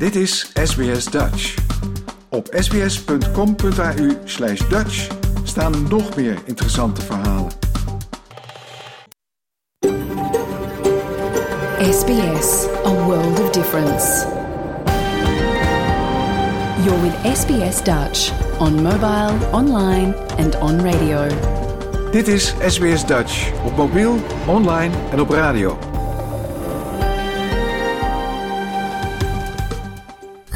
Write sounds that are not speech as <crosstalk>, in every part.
Dit is SBS Dutch. Op sbs.com.au slash Dutch staan nog meer interessante verhalen. SBS, a world of difference. You're with SBS Dutch on mobile, online and on radio. Dit is SBS Dutch op mobiel, online en op radio.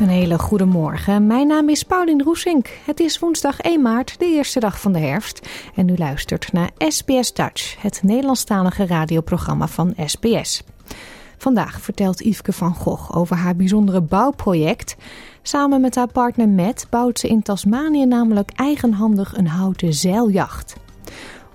Een hele goede morgen. Mijn naam is Paulien Roesink. Het is woensdag 1 maart, de eerste dag van de herfst. En u luistert naar SBS Dutch, het Nederlandstalige radioprogramma van SBS. Vandaag vertelt Yveske van Gogh over haar bijzondere bouwproject. Samen met haar partner Matt bouwt ze in Tasmanië namelijk eigenhandig een houten zeiljacht.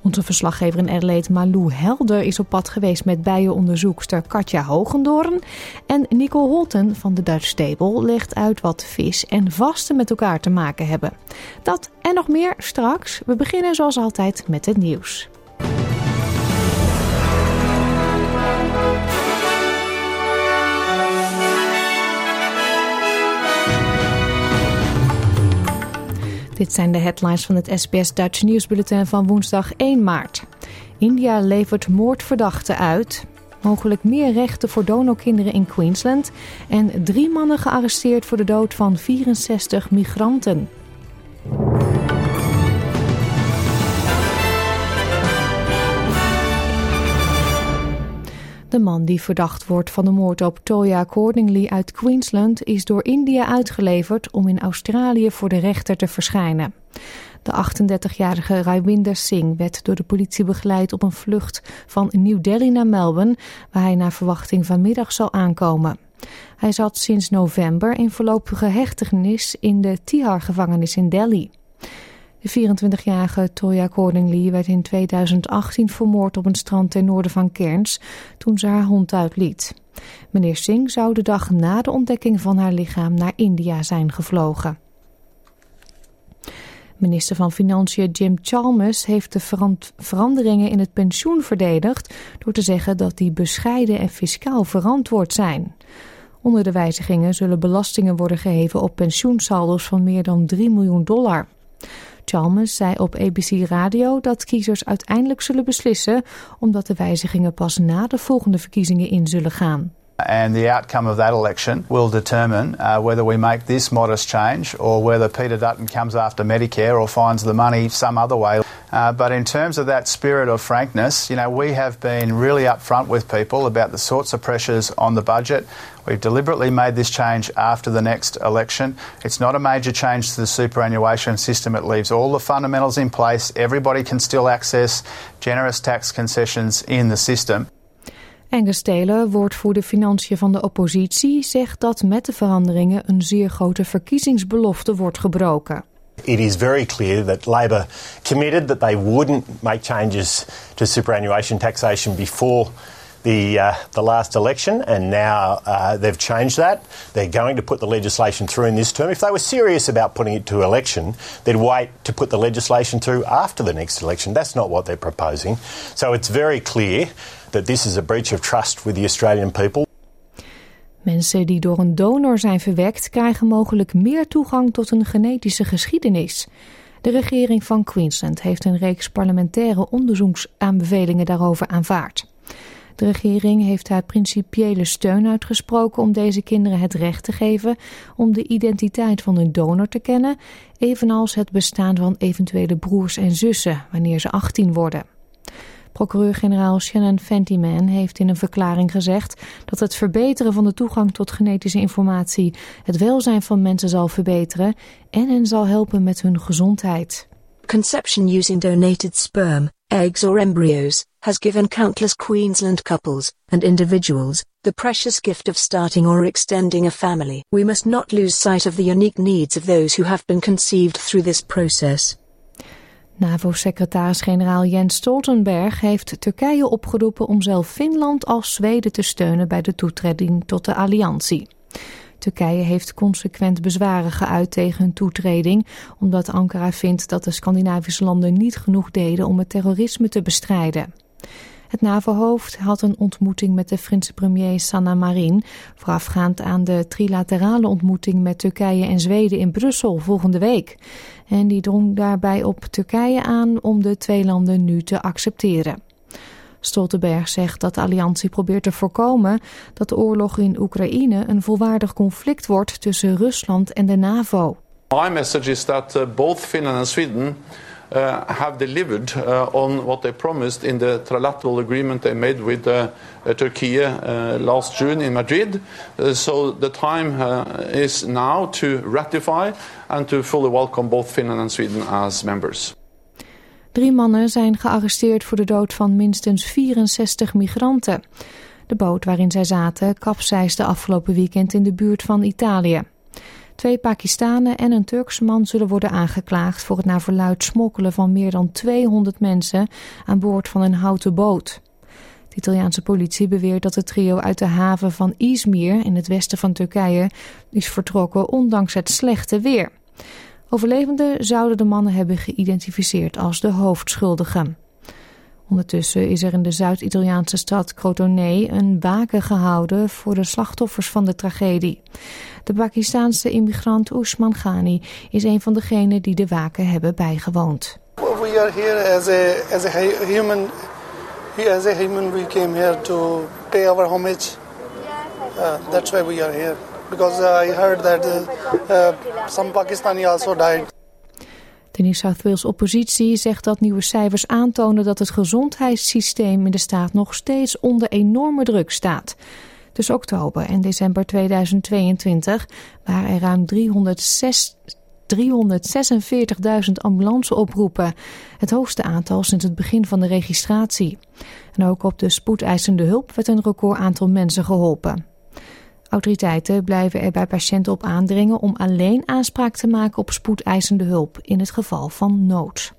Onze verslaggever in Adelaide Malou Helder is op pad geweest met bijenonderzoekster Katja Hogendoorn. En Nicole Holten van de Dutch Stable legt uit wat vis en vasten met elkaar te maken hebben. Dat en nog meer straks. We beginnen zoals altijd met het nieuws. Dit zijn de headlines van het SBS Dutch nieuwsbulletin van woensdag 1 maart. India levert moordverdachten uit. Mogelijk meer rechten voor donorkinderen in Queensland. En drie mannen gearresteerd voor de dood van 64 migranten. De man die verdacht wordt van de moord op Toya Cordingley uit Queensland is door India uitgeleverd om in Australië voor de rechter te verschijnen. De 38-jarige Raiwinder Singh werd door de politie begeleid op een vlucht van New Delhi naar Melbourne, waar hij naar verwachting vanmiddag zal aankomen. Hij zat sinds november in voorlopige hechtenis in de Tihar-gevangenis in Delhi. De 24-jarige Toya Cordingley werd in 2018 vermoord op een strand ten noorden van Cairns toen ze haar hond uitliet. Meneer Singh zou de dag na de ontdekking van haar lichaam naar India zijn gevlogen. Minister van Financiën Jim Chalmers heeft de veranderingen in het pensioen verdedigd door te zeggen dat die bescheiden en fiscaal verantwoord zijn. Onder de wijzigingen zullen belastingen worden geheven op pensioensaldo's van meer dan 3 miljoen dollar. Chalmers zei op ABC Radio dat kiezers uiteindelijk zullen beslissen, omdat de wijzigingen pas na de volgende verkiezingen in zullen gaan. And the outcome of that election will determine uh, whether we make this modest change or whether Peter Dutton comes after Medicare or finds the money some other way. Uh, but in terms of that spirit of frankness, you know, we have been really upfront with people about the sorts of pressures on the budget. We've deliberately made this change after the next election. It's not a major change to the superannuation system. It leaves all the fundamentals in place. Everybody can still access generous tax concessions in the system. Taylor, woordvoerder financiën van de oppositie, zegt dat met de veranderingen een zeer grote verkiezingsbelofte wordt gebroken. It is very clear that Labor committed that they wouldn't make changes to superannuation taxation before the uh, the last election, and now uh, they've changed that. They're going to put the legislation through in this term. If they were serious about putting it to election, they'd wait to put the legislation through after the next election. That's not what they're proposing. So it's very clear that this is a breach of trust with the Australian people. Mensen die door een donor zijn verwekt krijgen mogelijk meer toegang tot een genetische geschiedenis. De regering van Queensland heeft een reeks parlementaire onderzoeksaanbevelingen daarover aanvaard. De regering heeft haar principiële steun uitgesproken om deze kinderen het recht te geven om de identiteit van hun donor te kennen, evenals het bestaan van eventuele broers en zussen wanneer ze 18 worden. Procureur-generaal Shannon Fentiman heeft in een verklaring gezegd dat het verbeteren van de toegang tot genetische informatie het welzijn van mensen zal verbeteren en hen zal helpen met hun gezondheid. Conception using donated sperm, eggs or embryos has given countless Queensland couples and individuals the precious gift of starting or extending a family. We must not lose sight of the unique needs of those who have been conceived through this process. NAVO-secretaris-generaal Jens Stoltenberg heeft Turkije opgeroepen om zowel Finland als Zweden te steunen bij de toetreding tot de alliantie. Turkije heeft consequent bezwaren geuit tegen hun toetreding, omdat Ankara vindt dat de Scandinavische landen niet genoeg deden om het terrorisme te bestrijden. Het NAVO-hoofd had een ontmoeting met de Finse premier Sanna Marin, voorafgaand aan de trilaterale ontmoeting met Turkije en Zweden in Brussel volgende week. En die drong daarbij op Turkije aan om de twee landen nu te accepteren. Stoltenberg zegt dat de alliantie probeert te voorkomen dat de oorlog in Oekraïne een volwaardig conflict wordt tussen Rusland en de NAVO. My message is that uh, both Finland and Sweden have delivered uh, on what they promised in the trilateral agreement they made with uh, uh Turkey uh, last June in Madrid. Uh, so the time is now to ratify and to fully welcome both Finland and Sweden as members. Drie mannen zijn gearresteerd voor de dood van minstens 64 migranten. De boot waarin zij zaten kapseisde afgelopen weekend in de buurt van Italië. Twee Pakistanen en een Turkse man zullen worden aangeklaagd voor het naar verluid smokkelen van meer dan 200 mensen aan boord van een houten boot. De Italiaanse politie beweert dat het trio uit de haven van Izmir in het westen van Turkije is vertrokken ondanks het slechte weer. Overlevenden zouden de mannen hebben geïdentificeerd als de hoofdschuldigen. Ondertussen is er in de Zuid-Italiaanse stad Crotone een waken gehouden voor de slachtoffers van de tragedie. De Pakistaanse immigrant Usman Ghani is een van degenen die de waken hebben bijgewoond. We are here as a as a human as a human we came here to pay our homage. Uh, that's why we are here because I heard that uh, uh, some Pakistani also died. De New South Wales oppositie zegt dat nieuwe cijfers aantonen dat het gezondheidssysteem in de staat nog steeds onder enorme druk staat. Tussen oktober en december 2022 waren er ruim 346.000 ambulanceoproepen, het hoogste aantal sinds het begin van de registratie. En ook op de spoedeisende hulp werd een record aantal mensen geholpen. Autoriteiten blijven er bij patiënten op aandringen om alleen aanspraak te maken op spoedeisende hulp in het geval van nood.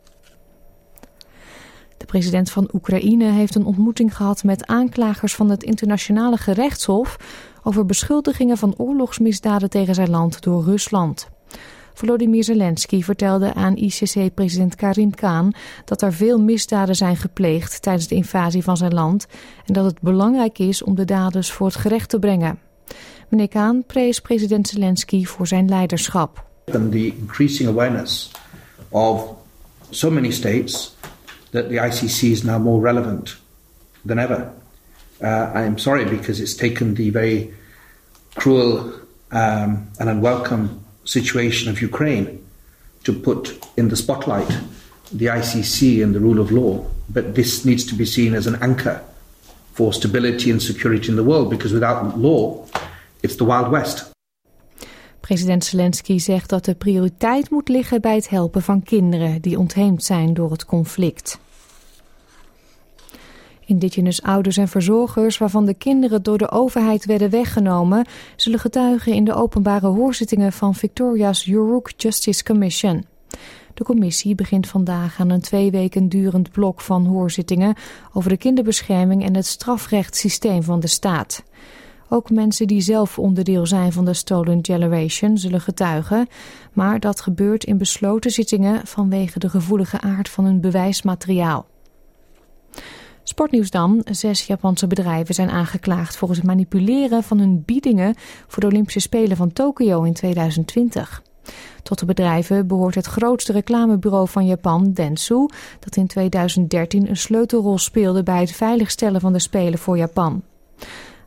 De president van Oekraïne heeft een ontmoeting gehad met aanklagers van het internationale gerechtshof over beschuldigingen van oorlogsmisdaden tegen zijn land door Rusland. Volodymyr Zelensky vertelde aan ICC-president Karim Khan dat er veel misdaden zijn gepleegd tijdens de invasie van zijn land en dat het belangrijk is om de daders voor het gerecht te brengen. Meneer Kaan prees president Zelensky voor zijn leiderschap. And the increasing awareness of so many states that the ICC is now more relevant than ever. Uh, I am sorry because it's taken the very cruel um, and unwelcome situation of Ukraine to put in the spotlight the ICC and the rule of law. But this needs to be seen as an anchor for stability and security in the world because without law, It's the Wild West. President Zelensky zegt dat de prioriteit moet liggen bij het helpen van kinderen die ontheemd zijn door het conflict. Indigenous ouders en verzorgers waarvan de kinderen door de overheid werden weggenomen, zullen getuigen in de openbare hoorzittingen van Victoria's Yurok Justice Commission. De commissie begint vandaag aan een twee weken durend blok van hoorzittingen over de kinderbescherming en het strafrechtssysteem van de staat. Ook mensen die zelf onderdeel zijn van de Stolen Generation zullen getuigen, maar dat gebeurt in besloten zittingen vanwege de gevoelige aard van hun bewijsmateriaal. Sportnieuws dan. Zes Japanse bedrijven zijn aangeklaagd voor het manipuleren van hun biedingen voor de Olympische Spelen van Tokio in 2020. Tot de bedrijven behoort het grootste reclamebureau van Japan, Dentsu, dat in 2013 een sleutelrol speelde bij het veiligstellen van de Spelen voor Japan.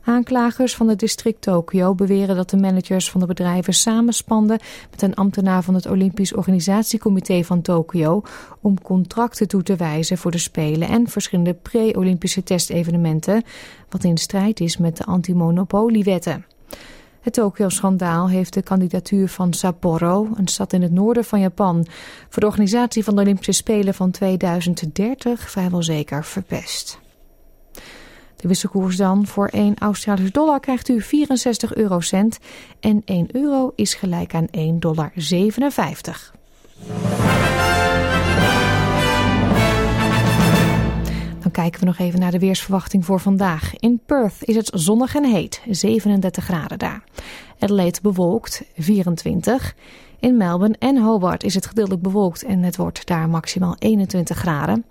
Aanklagers van het district Tokio beweren dat de managers van de bedrijven samenspanden met een ambtenaar van het Olympisch Organisatiecomité van Tokio om contracten toe te wijzen voor de Spelen en verschillende pre-Olympische testevenementen, wat in strijd is met de antimonopoliewetten. Het Tokio-schandaal heeft de kandidatuur van Sapporo, een stad in het noorden van Japan, voor de organisatie van de Olympische Spelen van 2030 vrijwel zeker verpest. De wisselkoers dan voor 1 Australische dollar krijgt u 64 eurocent en 1 euro is gelijk aan 1,57 dollar. kijken we nog even naar de weersverwachting voor vandaag. In Perth is het zonnig en heet, 37 graden daar. Adelaide bewolkt, 24. In Melbourne en Hobart is het gedeeltelijk bewolkt en het wordt daar maximaal 21 graden.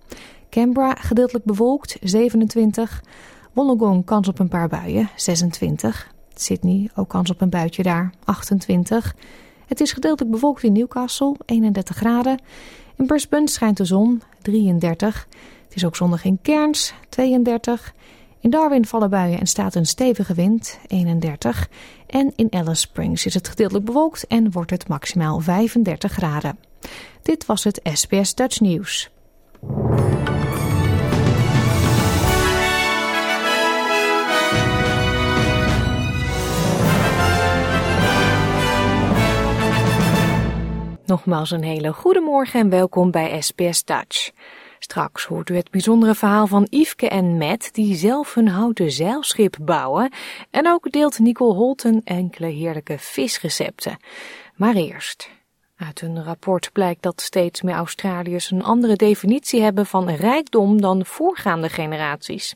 Canberra gedeeltelijk bewolkt, 27. Wollongong kans op een paar buien, 26. Sydney ook kans op een buitje daar, 28. Het is gedeeltelijk bewolkt in Newcastle, 31 graden. In Brisbane schijnt de zon, 33. Het is ook zonnig in Cairns, 32. In Darwin vallen buien en staat een stevige wind, 31. En in Alice Springs is het gedeeltelijk bewolkt en wordt het maximaal 35 graden. Dit was het SBS Dutch News. Nogmaals een hele goede morgen en welkom bij SBS Dutch. Straks hoort u het bijzondere verhaal van Yveske en Matt, die zelf hun houten zeilschip bouwen. En ook deelt Nicole Holten enkele heerlijke visrecepten. Maar eerst. Uit een rapport blijkt dat steeds meer Australiërs een andere definitie hebben van rijkdom dan voorgaande generaties.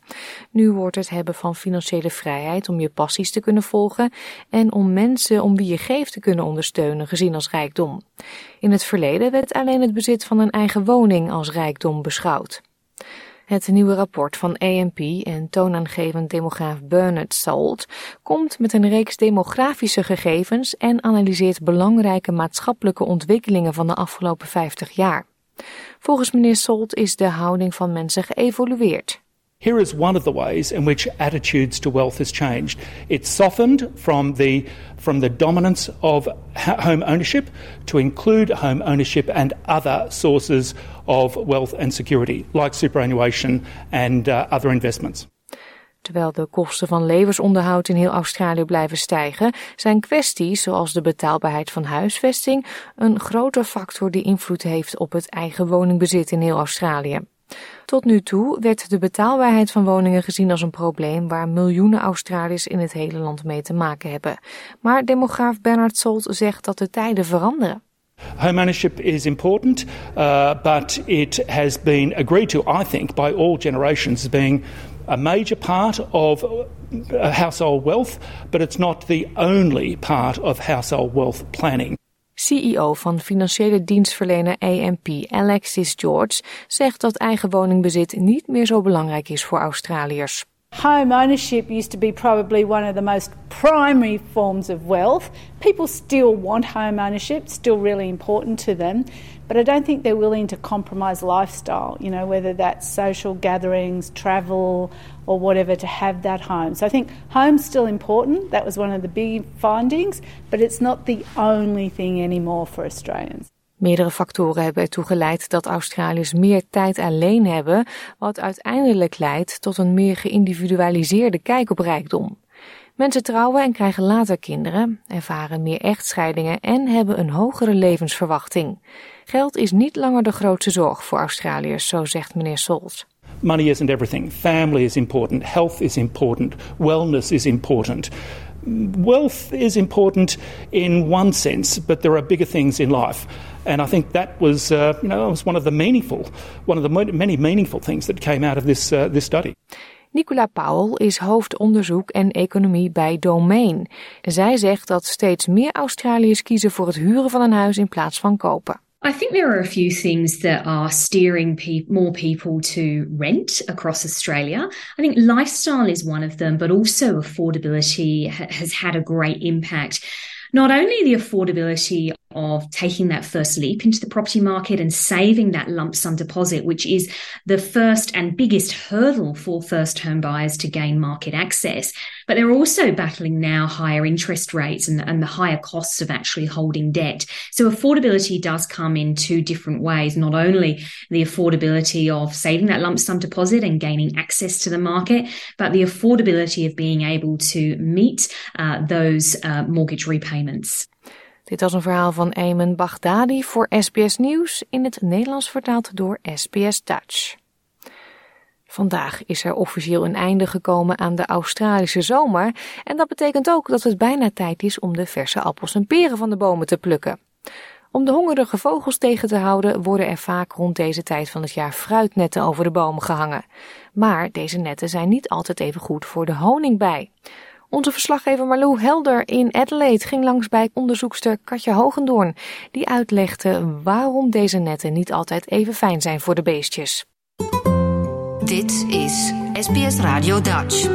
Nu wordt het hebben van financiële vrijheid om je passies te kunnen volgen en om mensen om wie je geeft te kunnen ondersteunen gezien als rijkdom. In het verleden werd alleen het bezit van een eigen woning als rijkdom beschouwd. Het nieuwe rapport van ANP en toonaangevend demograaf Bernard Salt komt met een reeks demografische gegevens en analyseert belangrijke maatschappelijke ontwikkelingen van de afgelopen 50 jaar. Volgens meneer Salt is de houding van mensen geëvolueerd. Here is one of the ways in which attitudes to wealth has changed. It's softened from the from the dominance of home ownership to include home ownership and other sources of wealth and security, like superannuation and uh, other investments. Terwijl de kosten van levensonderhoud in heel Australië blijven stijgen, zijn kwesties zoals de betaalbaarheid van huisvesting een grote factor die invloed heeft op het eigen woningbezit in heel Australië. Tot nu toe werd de betaalbaarheid van woningen gezien als een probleem waar miljoenen Australiërs in het hele land mee te maken hebben. Maar demograaf Bernard Solt zegt dat de tijden veranderen. Home ownership is important, uh, but it has been agreed to, I think, by all generations as being a major part of uh, household wealth, but it's not the only part of household wealth planning. CEO van financiële dienstverlener AMP Alexis George zegt dat eigen woningbezit niet meer zo belangrijk is voor Australiërs. Home ownership used to be probably one of the most primary forms of wealth. People still want home ownership, still really important to them, but I don't think they're willing to compromise lifestyle, you know, whether that's social gatherings, travel, or whatever to have that home. So I think home's still important. That was one of the big findings, but it's not the only thing anymore for Australians. Meerdere factoren hebben ertoe geleid dat Australiërs meer tijd alleen hebben, wat uiteindelijk leidt tot een meer geïndividualiseerde kijk op rijkdom. Mensen trouwen en krijgen later kinderen, ervaren meer echtscheidingen en hebben een hogere levensverwachting. Geld is niet langer de grootste zorg voor Australiërs, zo zegt meneer Solt. Money isn't everything. Family is important. Health is important. Wellness is important. Wealth is important in one sense, but there are bigger things in life. And I think that was, uh, you know, was one of the meaningful, one of the many meaningful things that came out of this, uh, this study. Nicola Powell is hoofdonderzoek en economie bij Domain. Zij zegt dat steeds meer Australiërs kiezen voor het huren van een huis in plaats van kopen. I think there are a few things that are steering pe- more people to rent across Australia. I think lifestyle is one of them, but also affordability ha- has had a great impact. Not only the affordability of taking that first leap into the property market and saving that lump sum deposit, which is the first and biggest hurdle for first home buyers to gain market access. But they're also battling now higher interest rates and, and the higher costs of actually holding debt. So affordability does come in two different ways, not only the affordability of saving that lump sum deposit and gaining access to the market, but the affordability of being able to meet uh, those uh, mortgage repayments. Dit was een verhaal van Eamon Baghdadi voor SBS Nieuws in het Nederlands vertaald door SBS Dutch. Vandaag is er officieel een einde gekomen aan de Australische zomer en dat betekent ook dat het bijna tijd is om de verse appels en peren van de bomen te plukken. Om de hongerige vogels tegen te houden worden er vaak rond deze tijd van het jaar fruitnetten over de bomen gehangen. Maar deze netten zijn niet altijd even goed voor de honingbij. Onze verslaggever Marlou Helder in Adelaide ging langs bij onderzoekster Katja Hogendoorn, die uitlegde waarom deze netten niet altijd even fijn zijn voor de beestjes. Dit is SBS Radio Dutch.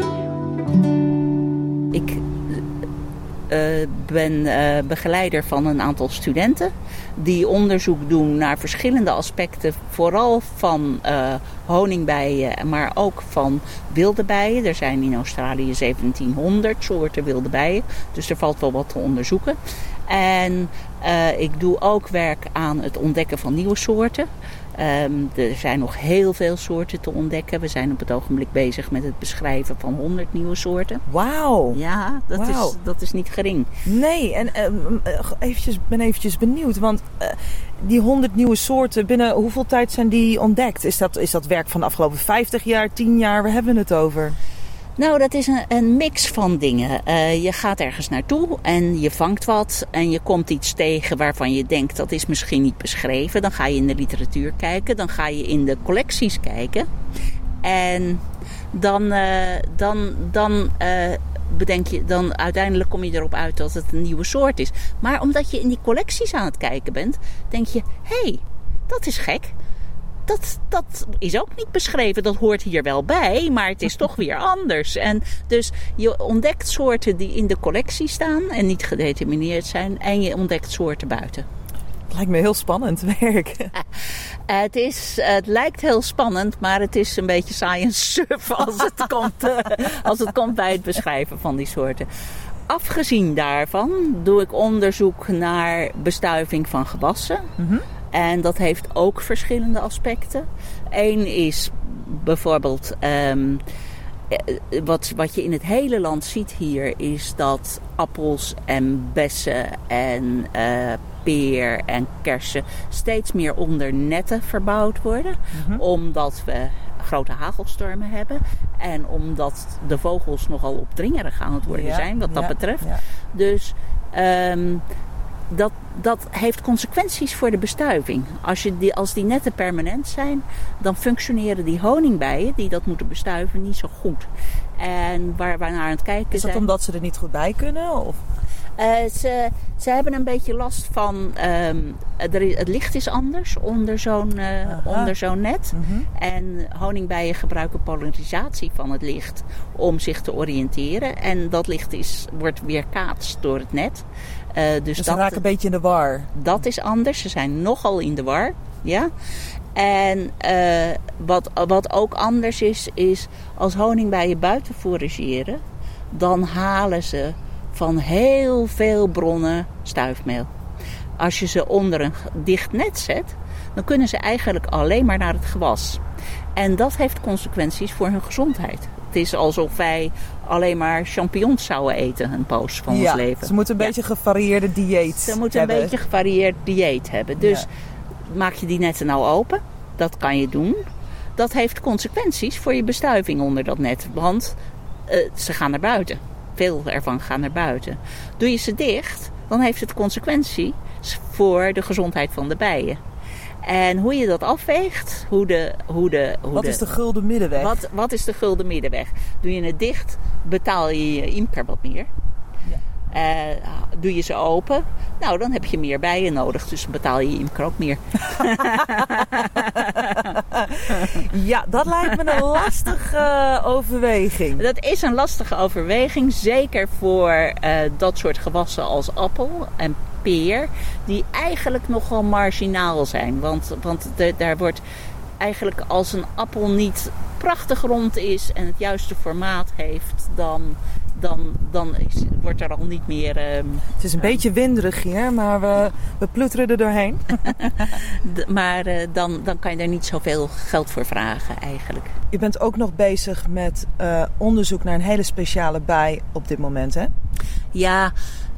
Uh, ben uh, begeleider van een aantal studenten die onderzoek doen naar verschillende aspecten, vooral van uh, honingbijen, maar ook van wilde bijen. Er zijn in Australië 1700 soorten wilde bijen, dus er valt wel wat te onderzoeken. En ik doe ook werk aan het ontdekken van nieuwe soorten. Um, er zijn nog heel veel soorten te ontdekken. We zijn op het ogenblik bezig met het beschrijven van 100 nieuwe soorten. Wauw! Ja, dat, wow. Is, dat is niet gering. Nee, en uh, eventjes, ben eventjes benieuwd. Want uh, die 100 nieuwe soorten, binnen hoeveel tijd zijn die ontdekt? Is dat, is dat werk van de afgelopen 50 jaar, 10 jaar? Waar hebben we het over? Nou, dat is een, een mix van dingen. Uh, je gaat ergens naartoe en je vangt wat en je komt iets tegen waarvan je denkt dat is misschien niet beschreven. Dan ga je in de literatuur kijken, dan ga je in de collecties kijken. En dan, uh, dan, dan uh, bedenk je, dan uiteindelijk kom je erop uit dat het een nieuwe soort is. Maar omdat je in die collecties aan het kijken bent, denk je: hé, hey, dat is gek dat, dat is ook niet beschreven. Dat hoort hier wel bij, maar het is toch weer anders. En dus je ontdekt soorten die in de collectie staan en niet gedetermineerd zijn. En je ontdekt soorten buiten. Het lijkt me heel spannend <laughs> werk. het, is, het lijkt heel spannend, maar het is een beetje science surf als het, <laughs> komt, als het komt bij het beschrijven van die soorten. Afgezien daarvan doe ik onderzoek naar bestuiving van gewassen. Mm-hmm. En dat heeft ook verschillende aspecten. Eén is bijvoorbeeld. Um, wat, wat je in het hele land ziet hier is dat appels en bessen en uh, peer en kersen steeds meer onder netten verbouwd worden. Mm-hmm. Omdat we grote hagelstormen hebben. En omdat de vogels nogal opdringerig aan het worden ja, zijn wat dat ja, betreft. Ja. Dus um, dat, dat heeft consequenties voor de bestuiving. Als, je die, als die netten permanent zijn, dan functioneren die honingbijen die dat moeten bestuiven niet zo goed. En waar we naar aan het kijken Is dat zijn, omdat ze er niet goed bij kunnen? Of? Uh, ze, ze hebben een beetje last van. Um, er, het licht is anders onder zo'n uh, zo'n net. Mm-hmm. En honingbijen gebruiken polarisatie van het licht om zich te oriënteren. En dat licht is, wordt weerkaatst door het net. Uh, dus, dus dat, raken een beetje in de war. Dat is anders. Ze zijn nogal in de war. Ja. En uh, wat, wat ook anders is, is als honingbijen buiten forageren, dan halen ze van heel veel bronnen stuifmeel. Als je ze onder een dicht net zet, dan kunnen ze eigenlijk alleen maar naar het gewas. En dat heeft consequenties voor hun gezondheid. Het is alsof wij alleen maar champignons zouden eten een poos van ja, ons leven. Ze moeten een beetje gevarieerde dieet Ze moeten hebben. een beetje gevarieerd dieet hebben. Dus ja. maak je die netten nou open. Dat kan je doen. Dat heeft consequenties voor je bestuiving onder dat net. Want uh, ze gaan naar buiten. Veel ervan gaan naar buiten. Doe je ze dicht, dan heeft het consequenties voor de gezondheid van de bijen. En hoe je dat afweegt, hoe de... Hoe de hoe wat de, is de gulden middenweg? Wat, wat is de gulden middenweg? Doe je het dicht, betaal je je imker wat meer. Ja. Uh, doe je ze open, nou dan heb je meer bijen nodig. Dus betaal je je imker ook meer. <laughs> ja, dat lijkt me een lastige uh, overweging. Dat is een lastige overweging. Zeker voor uh, dat soort gewassen als appel en peer. Die eigenlijk nogal marginaal zijn. Want, want de, daar wordt eigenlijk als een appel niet prachtig rond is en het juiste formaat heeft, dan, dan, dan is, wordt er al niet meer. Um, het is een uh, beetje winderig hier, maar we, we ploeteren er doorheen. <laughs> maar uh, dan, dan kan je er niet zoveel geld voor vragen, eigenlijk. Je bent ook nog bezig met uh, onderzoek naar een hele speciale bij op dit moment, hè? Ja.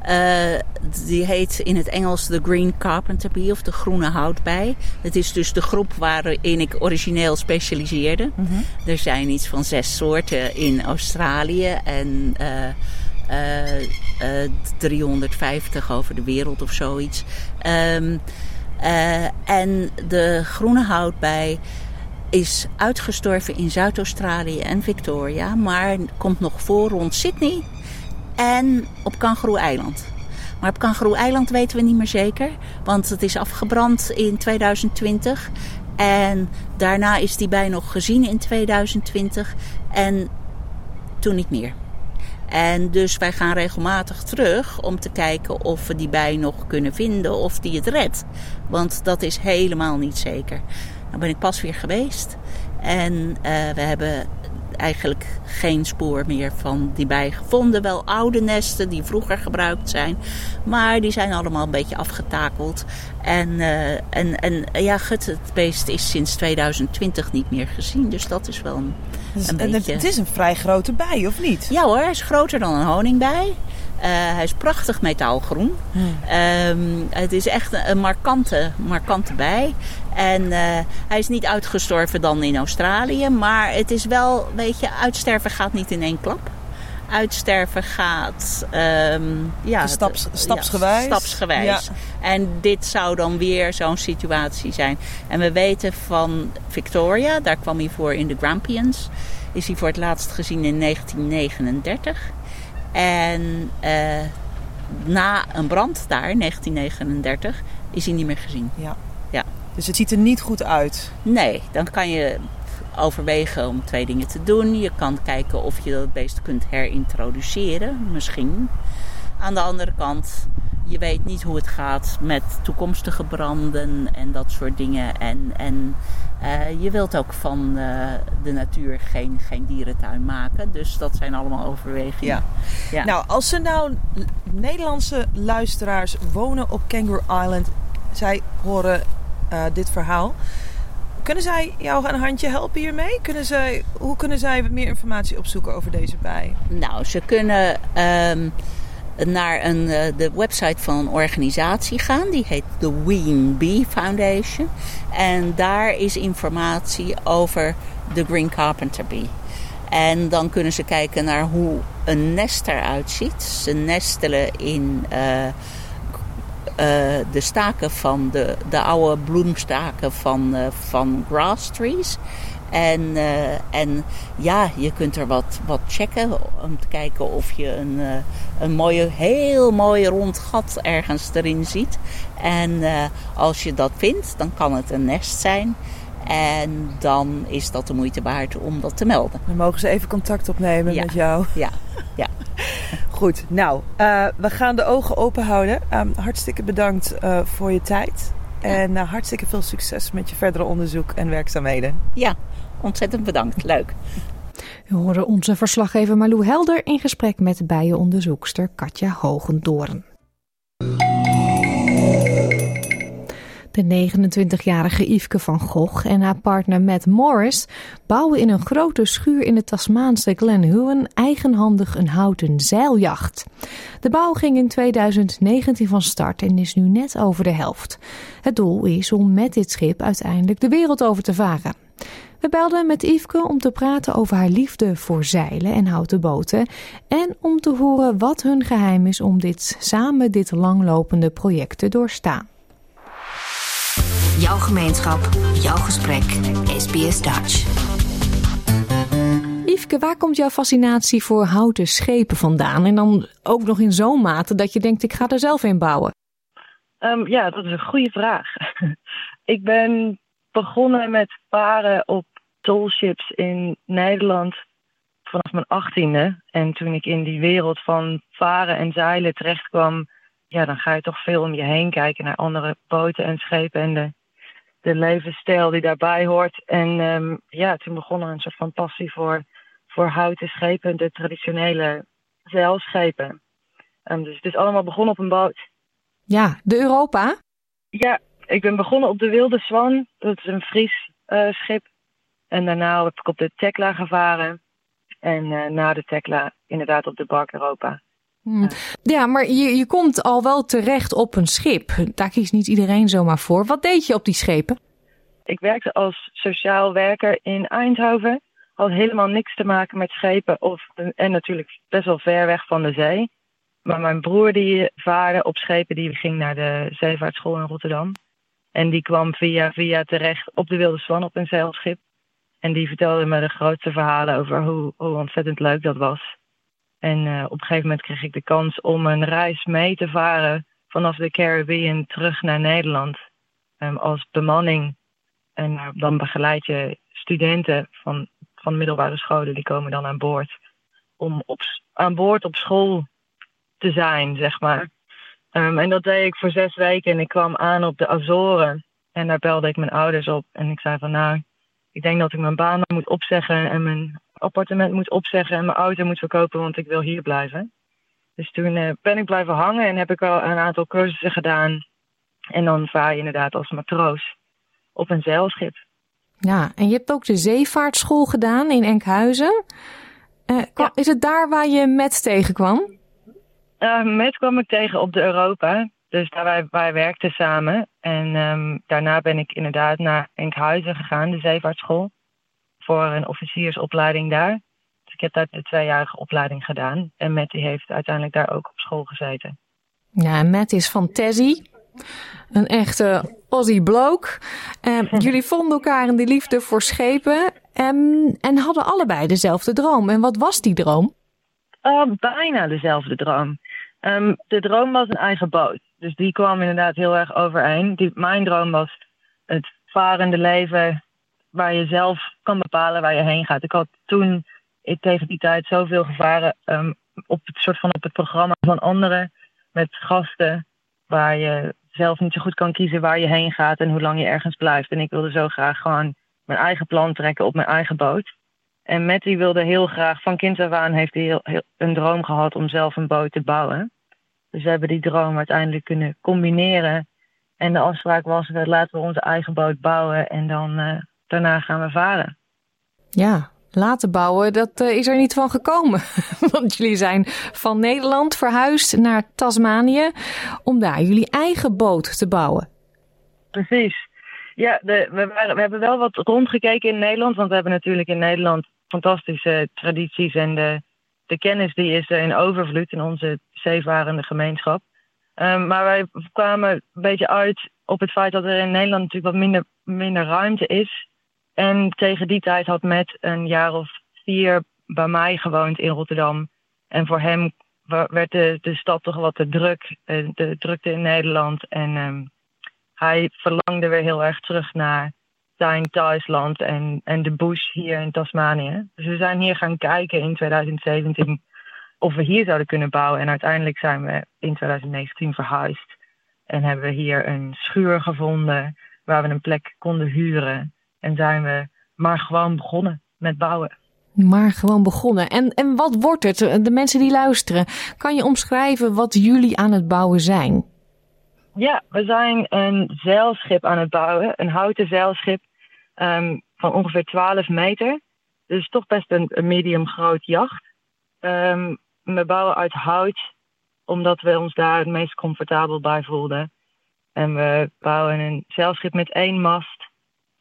Uh, die heet in het Engels de Green Carpenter Bee of de groene houtbij. Het is dus de groep waarin ik origineel specialiseerde. Mm-hmm. Er zijn iets van zes soorten in Australië en uh, 350 over de wereld of zoiets. Ehm, en de groene houtbij is uitgestorven in Zuid-Australië en Victoria, maar komt nog voor rond Sydney en op Kangaroo-eiland. Maar op Kangaroo-eiland weten we niet meer zeker, want het is afgebrand in 2020. En daarna is die bij nog gezien in 2020 en toen niet meer. En dus wij gaan regelmatig terug om te kijken of we die bij nog kunnen vinden of die het redt. Want dat is helemaal niet zeker. Nou ben ik pas weer geweest. En uh, we hebben eigenlijk geen spoor meer van die bij gevonden. Wel oude nesten die vroeger gebruikt zijn. Maar die zijn allemaal een beetje afgetakeld. En, uh, en, en ja, het, het beest is sinds 2020 niet meer gezien. Dus dat is wel een, dus, een en beetje... Het is een vrij grote bij, of niet? Ja hoor, hij is groter dan een honingbij. Uh, hij is prachtig metaalgroen. Hmm. Um, het is echt een markante, markante bij. En uh, hij is niet uitgestorven dan in Australië. Maar het is wel, weet je, uitsterven gaat niet in één klap. Uitsterven gaat um, ja, Staps, stapsgewijs. Ja, stapsgewijs. Ja. En dit zou dan weer zo'n situatie zijn. En we weten van Victoria, daar kwam hij voor in de Grampians. Is hij voor het laatst gezien in 1939. En uh, na een brand daar, in 1939, is hij niet meer gezien. Ja. Dus het ziet er niet goed uit? Nee, dan kan je overwegen om twee dingen te doen. Je kan kijken of je dat beest kunt herintroduceren, misschien. Aan de andere kant, je weet niet hoe het gaat met toekomstige branden en dat soort dingen. En, en uh, je wilt ook van uh, de natuur geen, geen dierentuin maken. Dus dat zijn allemaal overwegingen. Ja. ja. Nou, als er nou Nederlandse luisteraars wonen op Kangaroo Island, zij horen uh, dit verhaal. Kunnen zij jou een handje helpen hiermee? Kunnen zij, hoe kunnen zij meer informatie opzoeken over deze bij? Nou, ze kunnen um, naar een, uh, de website van een organisatie gaan. Die heet de Ween Bee Foundation. En daar is informatie over de Green Carpenter Bee. En dan kunnen ze kijken naar hoe een nest eruit ziet. Ze nestelen in uh, de staken van de, de oude bloemstaken van, uh, van grass trees. En, uh, en ja, je kunt er wat, wat checken om te kijken of je een, een mooie, heel mooi rond gat ergens erin ziet. En als je dat vindt, dan kan het een nest zijn. En dan is dat de moeite waard om dat te melden. Dan mogen ze even contact opnemen ja. met jou. Ja, ja. <laughs> Goed, nou, we gaan de ogen open houden. Um, hartstikke bedankt voor je tijd. En uh, hartstikke veel succes met je verdere onderzoek en werkzaamheden. Ja, ontzettend bedankt. Leuk. We horen onze verslaggever Malou Helder in gesprek met bijenonderzoekster Katja Hogendoorn. De 29-jarige Yveske van Gogh en haar partner Matt Morris bouwen in een grote schuur in de Tasmaanse Glen Huon eigenhandig een houten zeiljacht. De bouw ging in 2019 van start en is nu net over de helft. Het doel is om met dit schip uiteindelijk de wereld over te varen. We belden met Yveske om te praten over haar liefde voor zeilen en houten boten en om te horen wat hun geheim is om dit samen dit langlopende project te doorstaan. Jouw gemeenschap, jouw gesprek, SBS Dutch. Yveske, waar komt jouw fascinatie voor houten schepen vandaan? En dan ook nog in zo'n mate dat je denkt, ik ga er zelf in bouwen. Um, ja, dat is een goede vraag. <laughs> ik ben begonnen met varen op tollships in Nederland vanaf mijn achttiende. En toen ik in die wereld van varen en zeilen terecht kwam, ja, dan ga je toch veel om je heen kijken naar andere boten en schepen en de, de levensstijl die daarbij hoort. En um, ja, toen begon er een soort van passie voor, voor houten schepen, de traditionele zeilschepen. Um, dus het is allemaal begonnen op een boot. Ja, de Europa? Ja, ik ben begonnen op de Wilde Zwan. Dat is een Fries uh, schip. En daarna heb ik op de Tekla gevaren. En uh, na de Tekla inderdaad op de Bark Europa. Hmm. Ja, maar je, je komt al wel terecht op een schip. Daar kiest niet iedereen zomaar voor. Wat deed je op die schepen? Ik werkte als sociaal werker in Eindhoven had helemaal niks te maken met schepen of, en natuurlijk best wel ver weg van de zee. Maar mijn broer die vaarde op schepen, die ging naar de zeevaartschool in Rotterdam. En die kwam via via terecht op de Wilde Swan op een zeilschip. En die vertelde me de grootste verhalen over hoe, hoe ontzettend leuk dat was. En uh, op een gegeven moment kreeg ik de kans om een reis mee te varen vanaf de Caribbean terug naar Nederland. Um, als bemanning. En uh, dan begeleid je studenten van, van middelbare scholen, die komen dan aan boord. Om op, aan boord op school te zijn, zeg maar. Um, en dat deed ik voor zes weken en ik kwam aan op de Azoren. En daar belde ik mijn ouders op en ik zei van nou, ik denk dat ik mijn baan moet opzeggen en mijn appartement moet opzeggen en mijn auto moet verkopen, want ik wil hier blijven. Dus toen uh, ben ik blijven hangen en heb ik al een aantal cursussen gedaan. En dan vaar je inderdaad als matroos op een zeilschip. Ja, en je hebt ook de zeevaartschool gedaan in Enkhuizen. Uh, ja. Is het daar waar je met tegenkwam? Uh, met kwam ik tegen op de Europa. Dus daar wij, wij werkten samen. En um, daarna ben ik inderdaad naar Enkhuizen gegaan, de zeevaartschool. Voor een officiersopleiding daar. Dus ik heb daar de tweejarige opleiding gedaan. En Matt heeft uiteindelijk daar ook op school gezeten. Ja, Matt is van Tessie. Een echte Aussie bloke. Uh, <laughs> jullie vonden elkaar in de liefde voor schepen. Um, en hadden allebei dezelfde droom. En wat was die droom? Uh, bijna dezelfde droom. Um, de droom was een eigen boot. Dus die kwam inderdaad heel erg overeen. Die, mijn droom was het varende leven waar je zelf kan bepalen waar je heen gaat. Ik had toen ik tegen die tijd zoveel gevaren um, op het soort van op het programma van anderen met gasten waar je zelf niet zo goed kan kiezen waar je heen gaat en hoe lang je ergens blijft. En ik wilde zo graag gewoon mijn eigen plan trekken op mijn eigen boot. En Matty wilde heel graag, van kind aan heeft hij heel, een droom gehad om zelf een boot te bouwen. Dus we hebben die droom uiteindelijk kunnen combineren. En de afspraak was, laten we onze eigen boot bouwen en dan uh, daarna gaan we varen. Ja, laten bouwen, dat uh, is er niet van gekomen. <laughs> Want jullie zijn van Nederland verhuisd naar Tasmanië om daar jullie eigen boot te bouwen. Precies. Ja, de, we, waren, we hebben wel wat rondgekeken in Nederland, want we hebben natuurlijk in Nederland fantastische tradities en de, de kennis die is er in overvloed in onze zeevarende gemeenschap. Um, maar wij kwamen een beetje uit op het feit dat er in Nederland natuurlijk wat minder, minder ruimte is. En tegen die tijd had Matt een jaar of vier bij mij gewoond in Rotterdam. En voor hem werd de, de stad toch wat te druk, eh, de drukte in Nederland. En um, hij verlangde weer heel erg terug naar zijn thuisland en, en de bush hier in Tasmanië. Dus we zijn hier gaan kijken in 2017 of we hier zouden kunnen bouwen. En uiteindelijk zijn we in 2019 verhuisd. En hebben we hier een schuur gevonden waar we een plek konden huren. En zijn we maar gewoon begonnen met bouwen. Maar gewoon begonnen. En, en wat wordt het? De mensen die luisteren, kan je omschrijven wat jullie aan het bouwen zijn? Ja, we zijn een zeilschip aan het bouwen. Een houten zeilschip um, van ongeveer 12 meter. Dus toch best een, een medium groot jacht. Um, we bouwen uit hout, omdat we ons daar het meest comfortabel bij voelden. En we bouwen een zeilschip met één mast.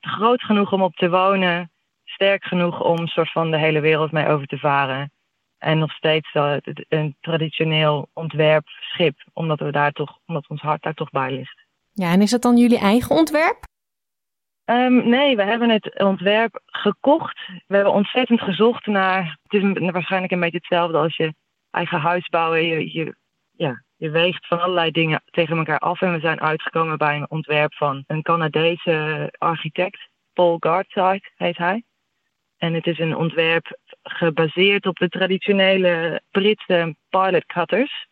Groot genoeg om op te wonen. Sterk genoeg om soort van de hele wereld mee over te varen. En nog steeds uh, een traditioneel ontwerpschip, omdat, we daar toch, omdat ons hart daar toch bij ligt. Ja, en is dat dan jullie eigen ontwerp? Um, nee, we hebben het ontwerp gekocht. We hebben ontzettend gezocht naar. Het is waarschijnlijk een beetje hetzelfde als je eigen huis bouwen. Je, je, ja, je weegt van allerlei dingen tegen elkaar af. En we zijn uitgekomen bij een ontwerp van een Canadese architect. Paul Gardside heet hij. En het is een ontwerp gebaseerd op de traditionele Britse pilot cutters.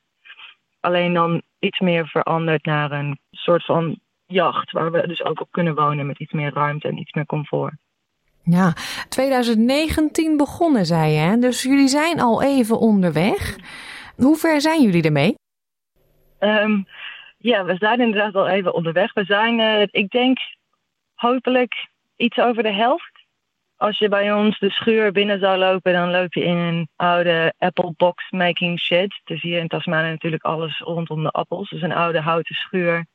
Alleen dan iets meer veranderd naar een soort van jacht. Waar we dus ook op kunnen wonen met iets meer ruimte en iets meer comfort. Ja, 2019 begonnen, zei je. Hè? Dus jullie zijn al even onderweg. Hoe ver zijn jullie ermee? Um, ja, we zijn inderdaad al even onderweg. We zijn, uh, ik denk, hopelijk iets over de helft. Als je bij ons de schuur binnen zou lopen, dan loop je in een oude apple box making shed. Dus hier in Tasmanië natuurlijk alles rondom de appels. Dus een oude houten schuur.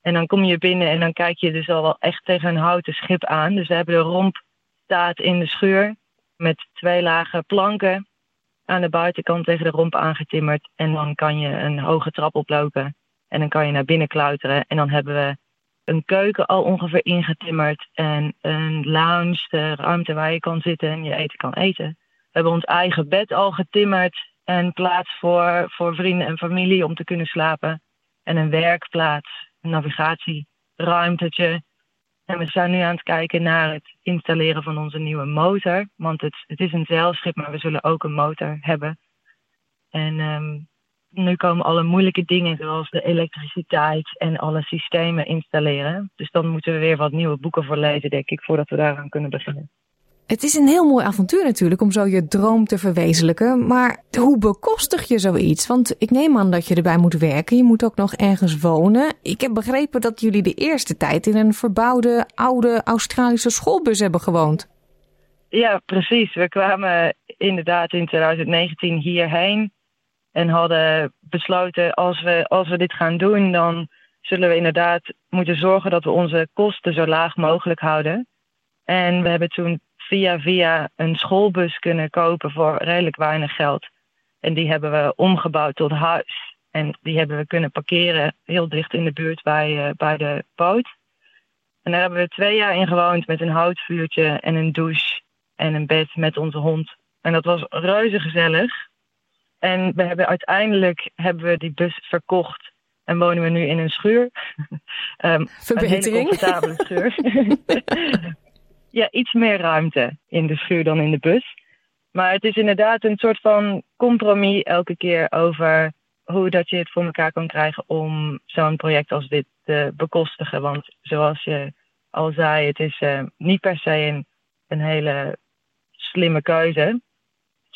En dan kom je binnen en dan kijk je dus al wel echt tegen een houten schip aan. Dus we hebben de romp staat in de schuur. met twee lagen planken aan de buitenkant tegen de romp aangetimmerd. En dan kan je een hoge trap oplopen en dan kan je naar binnen klauteren. En dan hebben we een keuken al ongeveer ingetimmerd en een lounge, de ruimte waar je kan zitten en je eten kan eten. We hebben ons eigen bed al getimmerd en plaats voor, voor vrienden en familie om te kunnen slapen. En een werkplaats, een navigatieruimtetje. En we zijn nu aan het kijken naar het installeren van onze nieuwe motor. Want het, het is een zeilschip, maar we zullen ook een motor hebben. En ehm, nu komen alle moeilijke dingen, zoals de elektriciteit en alle systemen installeren. Dus dan moeten we weer wat nieuwe boeken voor lezen, denk ik, voordat we daaraan kunnen beginnen. Het is een heel mooi avontuur natuurlijk om zo je droom te verwezenlijken. Maar hoe bekostig je zoiets? Want ik neem aan dat je erbij moet werken. Je moet ook nog ergens wonen. Ik heb begrepen dat jullie de eerste tijd in een verbouwde oude Australische schoolbus hebben gewoond. Ja, precies. We kwamen inderdaad in 2019 hierheen en hadden besloten als we, als we dit gaan doen, dan zullen we inderdaad moeten zorgen dat we onze kosten zo laag mogelijk houden. En we hebben toen via via een schoolbus kunnen kopen voor redelijk weinig geld. En die hebben we omgebouwd tot huis. En die hebben we kunnen parkeren heel dicht in de buurt bij, uh, bij de boot. En daar hebben we twee jaar in gewoond met een houtvuurtje en een douche en een bed met onze hond. En dat was reuze gezellig. En we hebben uiteindelijk hebben we die bus verkocht en wonen we nu in een schuur. <laughs> um, Verbetering. Een hele comfortabele schuur. <laughs> ja, iets meer ruimte in de schuur dan in de bus. Maar het is inderdaad een soort van compromis elke keer over hoe dat je het voor elkaar kan krijgen om zo'n project als dit te bekostigen. Want zoals je al zei, het is uh, niet per se een, een hele slimme keuze.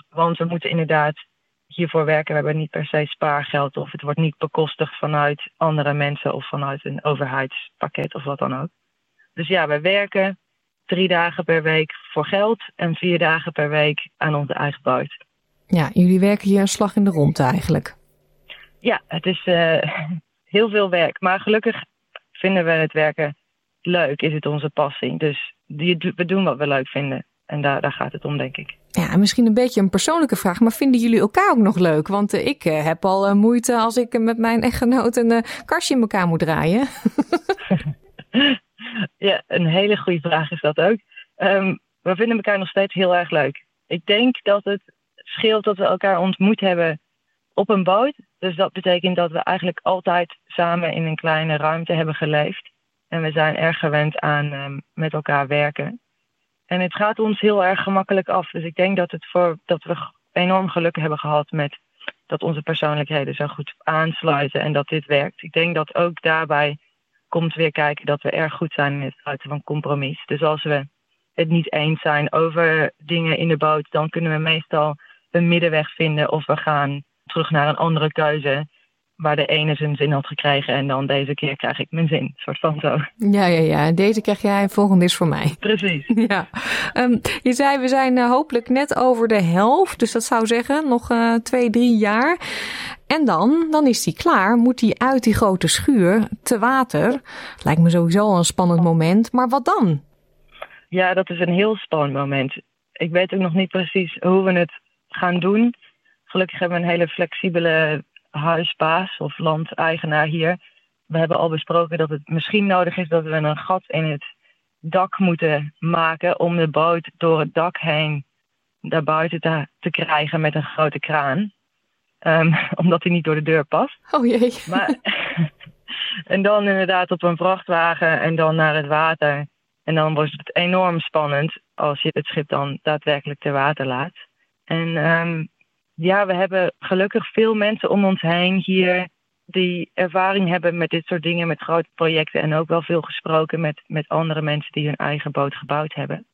Want we moeten inderdaad hiervoor werken. We hebben niet per se spaargeld of het wordt niet bekostigd vanuit andere mensen of vanuit een overheidspakket of wat dan ook. Dus ja, we werken drie dagen per week voor geld en vier dagen per week aan onze eigen boot. Ja, jullie werken hier een slag in de rond eigenlijk. Ja, het is uh, <laughs> heel veel werk. Maar gelukkig vinden we het werken leuk, is het onze passie. Dus we doen wat we leuk vinden. En daar, daar gaat het om, denk ik. Ja, misschien een beetje een persoonlijke vraag, maar vinden jullie elkaar ook nog leuk? Want uh, ik uh, heb al uh, moeite als ik met mijn echtgenoot een kastje in elkaar moet draaien. <laughs> <laughs> <laughs> ja, een hele goede vraag is dat ook. Um, we vinden elkaar nog steeds heel erg leuk. Ik denk dat het scheelt dat we elkaar ontmoet hebben op een boot. Dus dat betekent dat we eigenlijk altijd samen in een kleine ruimte hebben geleefd. En we zijn erg gewend aan um, met elkaar werken. En het gaat ons heel erg gemakkelijk af. Dus ik denk dat, het voor, dat we enorm geluk hebben gehad met dat onze persoonlijkheden zo goed aansluiten en dat dit werkt. Ik denk dat ook daarbij komt weer kijken dat we erg goed zijn in het sluiten van compromis. Dus als we het niet eens zijn over dingen in de boot, dan kunnen we meestal een middenweg vinden of we gaan terug naar een andere keuze waar de ene zijn zin had gekregen en dan deze keer krijg ik mijn zin. soort van zo. Ja, ja, ja. Deze krijg jij, volgende is voor mij. Precies. <laughs> Ja. Um, je zei, we zijn uh, hopelijk net over de helft. Dus dat zou zeggen, nog uh, twee, drie jaar. En dan, dan is die klaar. Moet hij uit die grote schuur te water. Lijkt me sowieso al een spannend moment. Maar wat dan? Ja, dat is een heel spannend moment. Ik weet ook nog niet precies hoe we het gaan doen. Gelukkig hebben we een hele flexibele huisbaas of landeigenaar hier. We hebben al besproken dat het misschien nodig is dat we een gat in het dak moeten maken om de boot door het dak heen naar buiten te, te krijgen met een grote kraan. Um, <laughs> omdat hij niet door de deur past. Oh jee. Maar, <laughs> en dan inderdaad op een vrachtwagen en dan naar het water. En dan wordt het enorm spannend als je het schip dan daadwerkelijk ter water laat. En um, ja, we hebben gelukkig veel mensen om ons heen hier die ervaring hebben met dit soort dingen, met grote projecten. En ook wel veel gesproken met, met andere mensen die hun eigen boot gebouwd hebben.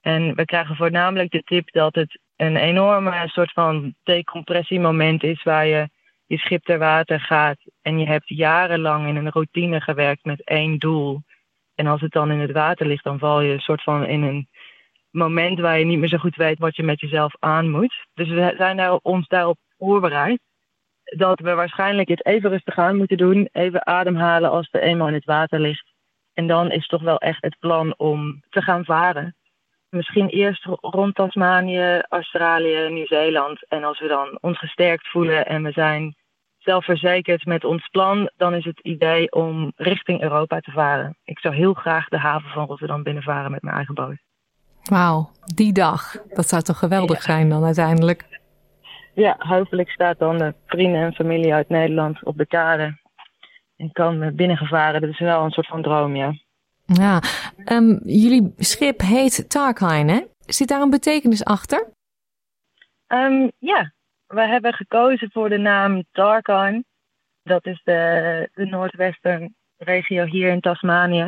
En we krijgen voornamelijk de tip dat het een enorme soort van decompressiemoment is waar je je schip ter water gaat en je hebt jarenlang in een routine gewerkt met één doel. En als het dan in het water ligt, dan val je een soort van in een moment waar je niet meer zo goed weet wat je met jezelf aan moet. Dus we zijn ons daarop voorbereid. Dat we waarschijnlijk het even rustig aan moeten doen. Even ademhalen als we eenmaal in het water ligt. En dan is toch wel echt het plan om te gaan varen. Misschien eerst rond Tasmanië, Australië, Nieuw-Zeeland. En als we dan ons gesterkt voelen en we zijn zelfverzekerd met ons plan, dan is het idee om richting Europa te varen. Ik zou heel graag de haven van Rotterdam binnenvaren met mijn eigen boot. Wauw, die dag. Dat zou toch geweldig zijn dan uiteindelijk? Ja, hopelijk staat dan de vrienden en familie uit Nederland op de kade. En kan binnengevaren. Dat is wel een soort van droom, ja. Ja, um, jullie schip heet Tarkine, hè? Zit daar een betekenis achter? Um, ja, we hebben gekozen voor de naam Tarkine. Dat is de, de noordwestern regio hier in Tasmanië.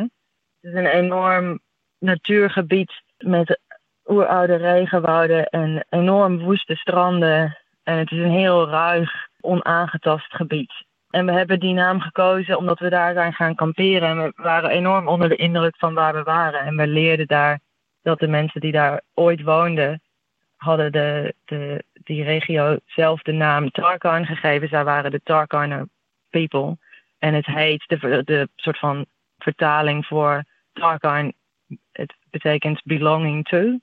Het is een enorm natuurgebied met oeroude regenwouden en enorm woeste stranden. En het is een heel ruig, onaangetast gebied. En we hebben die naam gekozen omdat we daar zijn gaan kamperen. En we waren enorm onder de indruk van waar we waren. En we leerden daar dat de mensen die daar ooit woonden, hadden de, de, die regio zelf de naam Tarkine gegeven. Zij waren de Tarkine people. En het heet, de, de soort van vertaling voor Tarkine, het betekent belonging to.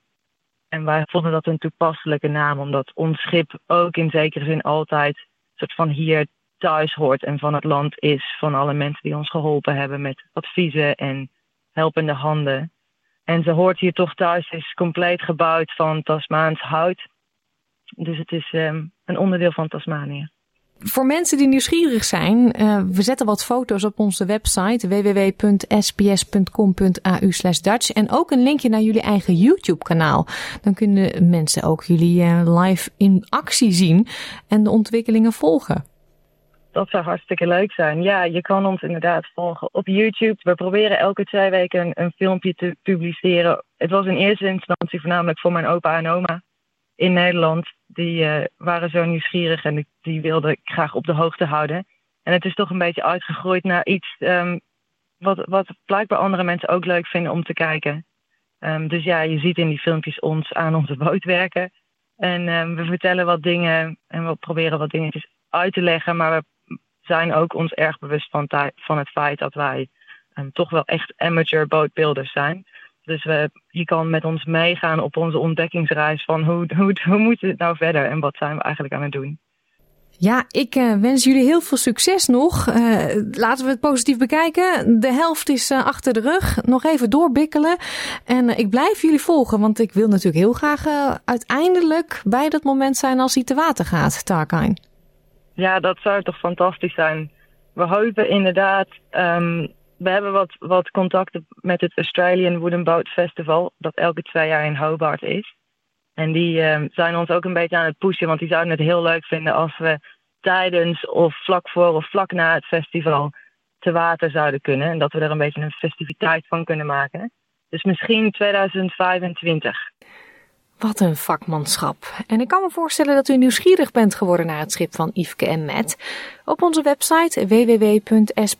En wij vonden dat een toepasselijke naam, omdat ons schip ook in zekere zin altijd soort van hier thuis hoort en van het land is. Van alle mensen die ons geholpen hebben met adviezen en helpende handen. En ze hoort hier toch thuis, is compleet gebouwd van Tasmaans hout. Dus het is um, een onderdeel van Tasmanië. Voor mensen die nieuwsgierig zijn, uh, we zetten wat foto's op onze website www.sbs.com.au Dutch en ook een linkje naar jullie eigen YouTube kanaal. Dan kunnen mensen ook jullie uh, live in actie zien en de ontwikkelingen volgen. Dat zou hartstikke leuk zijn. Ja, je kan ons inderdaad volgen op YouTube. We proberen elke twee weken een filmpje te publiceren. Het was in eerste instantie voornamelijk voor mijn opa en oma in Nederland. Die uh, waren zo nieuwsgierig en die, wilden ik graag op de hoogte houden. En het is toch een beetje uitgegroeid naar iets um, wat, wat blijkbaar andere mensen ook leuk vinden om te kijken. Um, dus ja, je ziet in die filmpjes ons aan onze <laughs> boot werken. En um, we vertellen wat dingen en we proberen wat dingetjes uit te leggen. Maar we zijn ook ons erg bewust van, van het feit dat wij toch wel echt amateur bootbuilders zijn. Dus we, je kan met ons meegaan op onze ontdekkingsreis van hoe, hoe, hoe moet het nou verder en wat zijn we eigenlijk aan het doen. Ja, ik uh, wens jullie heel veel succes nog. Uh, laten we het positief bekijken. De helft is uh, achter de rug. Nog even doorbikkelen. En ik blijf jullie volgen, want ik wil natuurlijk heel graag uiteindelijk bij dat moment zijn als hij te water gaat, Tarkine. Ja, dat zou toch fantastisch zijn. We hopen inderdaad. Um, we hebben wat, wat contacten met het Australian Wooden Boat Festival, dat elke twee jaar in Hobart is. En die um, zijn ons ook een beetje aan het pushen, want die zouden het heel leuk vinden als we tijdens of vlak voor of vlak na het festival te water zouden kunnen. En dat we er een beetje een festiviteit van kunnen maken. Dus misschien 2025. Wat een vakmanschap. En ik kan me voorstellen dat u nieuwsgierig bent geworden naar het schip van Yveske en Matt. Op onze website www.sbs.com.au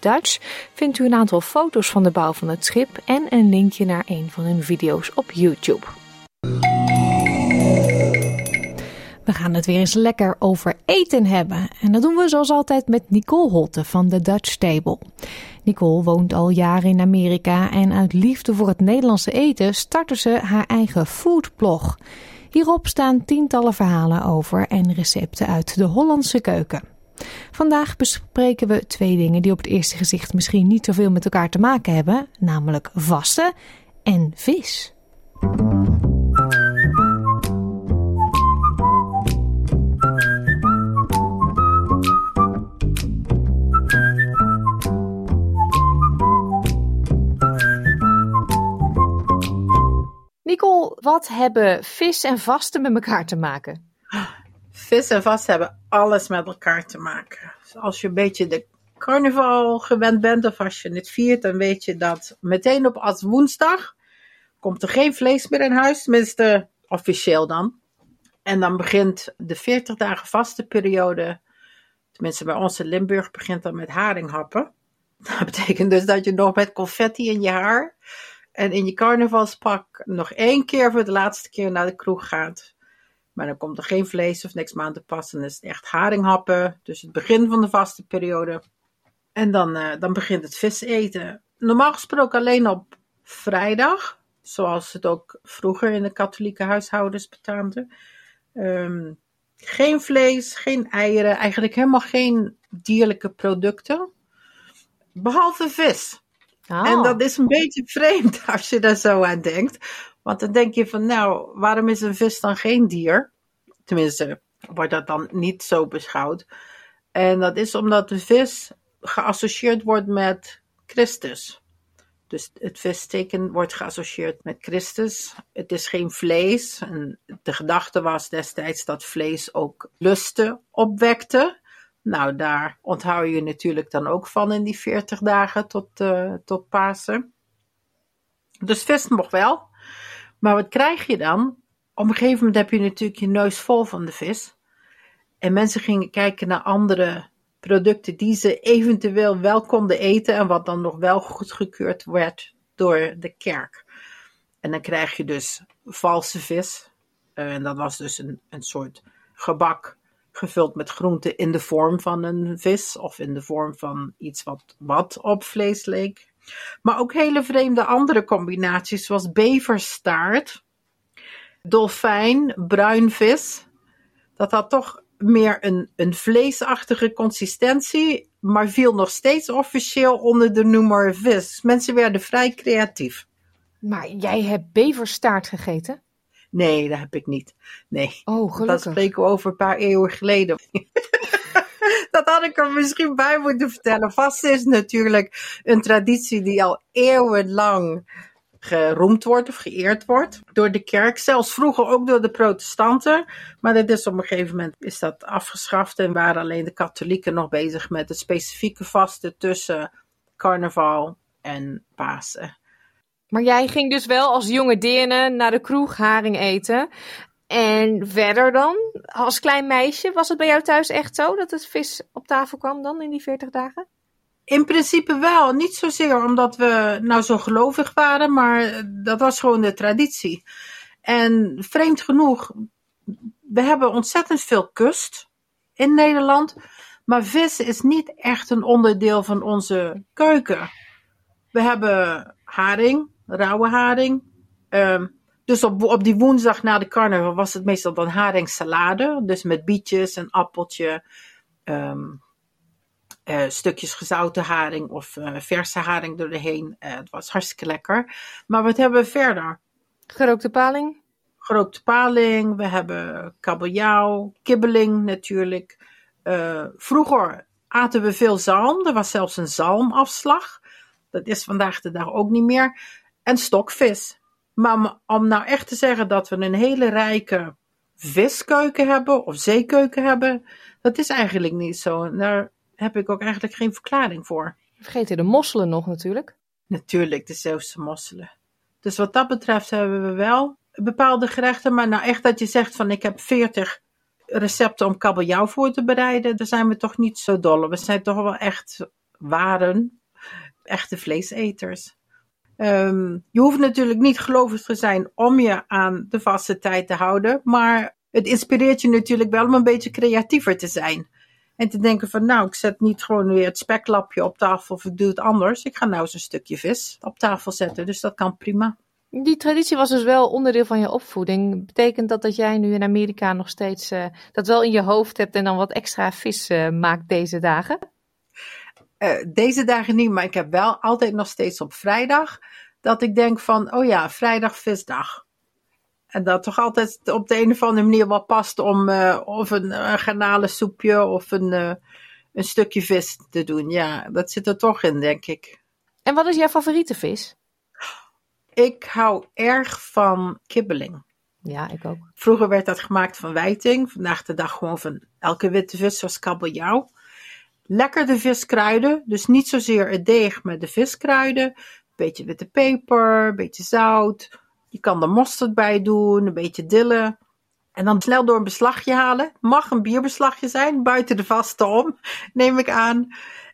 Dutch vindt u een aantal foto's van de bouw van het schip en een linkje naar een van hun video's op YouTube. We gaan het weer eens lekker over eten hebben. En dat doen we zoals altijd met Nicole Holte van de Dutch Table. Nicole woont al jaren in Amerika en uit liefde voor het Nederlandse eten startte ze haar eigen foodblog. Hierop staan tientallen verhalen over en recepten uit de Hollandse keuken. Vandaag bespreken we twee dingen die op het eerste gezicht misschien niet zoveel met elkaar te maken hebben, namelijk vasten en vis. Nicole, wat hebben vis en vasten met elkaar te maken? Vis en vasten hebben alles met elkaar te maken. Als je een beetje de carnaval gewend bent of als je het viert, dan weet je dat meteen op als woensdag komt er geen vlees meer in huis, tenminste officieel dan. En dan begint de 40 dagen vastenperiode, tenminste bij ons in Limburg, begint dan met haringhappen. <laughs> Dat betekent dus dat je nog met confetti in je haar en in je carnavalspak nog één keer voor de laatste keer naar de kroeg gaat. Maar dan komt er geen vlees of niks meer aan te passen. Dan is het echt haringhappen. Dus het begin van de vaste periode. En dan, uh, dan begint het vis eten. Normaal gesproken alleen op vrijdag, zoals het ook vroeger in de katholieke huishoudens betaamde. Ehm, geen vlees, geen eieren, eigenlijk helemaal geen dierlijke producten. Behalve vis. Oh. En dat is een beetje vreemd <laughs> als je daar zo aan denkt. Want dan denk je van, nou, waarom is een vis dan geen dier? Tenminste, wordt dat dan niet zo beschouwd. En dat is omdat de vis geassocieerd wordt met Christus. Dus het visteken wordt geassocieerd met Christus. Het is geen vlees. En de gedachte was destijds dat vlees ook lusten opwekte. Nou, daar onthoud je natuurlijk dan ook van in die 40 dagen tot, uh, tot Pasen. Dus vis nog wel. Maar wat krijg je dan? Op een gegeven moment heb je natuurlijk je neus vol van de vis. En mensen gingen kijken naar andere producten die ze eventueel wel konden eten en wat dan nog wel goedgekeurd werd door de kerk. En dan krijg je dus valse vis. Uh, en dat was dus een, een soort gebak gevuld met groenten in de vorm van een vis of in de vorm van iets wat, wat op vlees leek. Maar ook hele vreemde andere combinaties zoals beverstaart, dolfijn, bruinvis. Dat had toch meer een, een vleesachtige consistentie, maar viel nog steeds officieel onder de noemer vis. Mensen werden vrij creatief. Maar jij hebt beverstaart gegeten? Nee, dat heb ik niet. Nee. Oh, gelukkig. Dat spreken we over een paar eeuwen geleden. <laughs> dat had ik er misschien bij moeten vertellen. Vast is natuurlijk een traditie die al eeuwenlang geroemd wordt of geëerd wordt door de kerk. Zelfs vroeger ook door de protestanten. Maar dat is op een gegeven moment is dat afgeschaft en waren alleen de katholieken nog bezig met het specifieke vasten tussen carnaval en Pasen. Maar jij ging dus wel als jonge deerne naar de kroeg haring eten. En verder dan, als klein meisje, was het bij jou thuis echt zo dat het vis op tafel kwam dan in die 40 dagen? In principe wel. Niet zozeer omdat we nou zo gelovig waren, maar dat was gewoon de traditie. En vreemd genoeg, we hebben ontzettend veel kust in Nederland. Maar vis is niet echt een onderdeel van onze keuken. We hebben haring, rauwe haring. Um, dus op, op die woensdag na de carnaval was het meestal dan haringsalade. Dus met bietjes, een appeltje, um, uh, stukjes gezouten haring of uh, verse haring doorheen. Uh, het was hartstikke lekker. Maar wat hebben we verder? Gerookte paling? Gerookte paling. We hebben kabeljauw, kibbeling natuurlijk. vroeger aten we veel zalm. Er was zelfs een zalmafslag. Dat is vandaag de dag ook niet meer. En stokvis. Maar om nou echt te zeggen dat we een hele rijke viskeuken hebben of zeekeuken hebben, dat is eigenlijk niet zo. En daar heb ik ook eigenlijk geen verklaring voor. Vergeten de mosselen nog natuurlijk. Natuurlijk, de Zeeuwse mosselen. Dus wat dat betreft hebben we wel bepaalde gerechten, maar nou echt dat je zegt van ik heb 40 recepten om kabeljauw voor te bereiden, daar zijn we toch niet zo dol. We zijn toch wel echt waren, echte vleeseters. Um, je hoeft natuurlijk niet gelovig te zijn om je aan de vaste tijd te houden, maar het inspireert je natuurlijk wel om een beetje creatiever te zijn. En te denken van nou, ik zet niet gewoon weer het speklapje op tafel of ik doe het anders. Ik ga nou eens een stukje vis op tafel zetten, dus dat kan prima. Die traditie was dus wel onderdeel van je opvoeding. Betekent dat dat jij nu in Amerika nog steeds uh, dat wel in je hoofd hebt en dan wat extra vis uh, maakt deze dagen? Uh, deze dagen niet, maar ik heb wel altijd nog steeds op vrijdag dat ik denk van, oh ja, vrijdag visdag. En dat toch altijd op de een of andere manier wel past om uh, of een, een garnalensoepje of een, uh, een stukje vis te doen. Ja, dat zit er toch in, denk ik. En wat is jouw favoriete vis? Ik hou erg van kibbeling. Ja, ik ook. Vroeger werd dat gemaakt van wijting. Vandaag de dag gewoon van elke witte vis zoals kabeljauw. Lekker de viskruiden. Dus niet zozeer het deeg met de viskruiden. Beetje witte peper, beetje zout. Je kan er mosterd bij doen, een beetje dille. En dan snel door een beslagje halen. Mag een bierbeslagje zijn, buiten de vaste om, neem ik aan.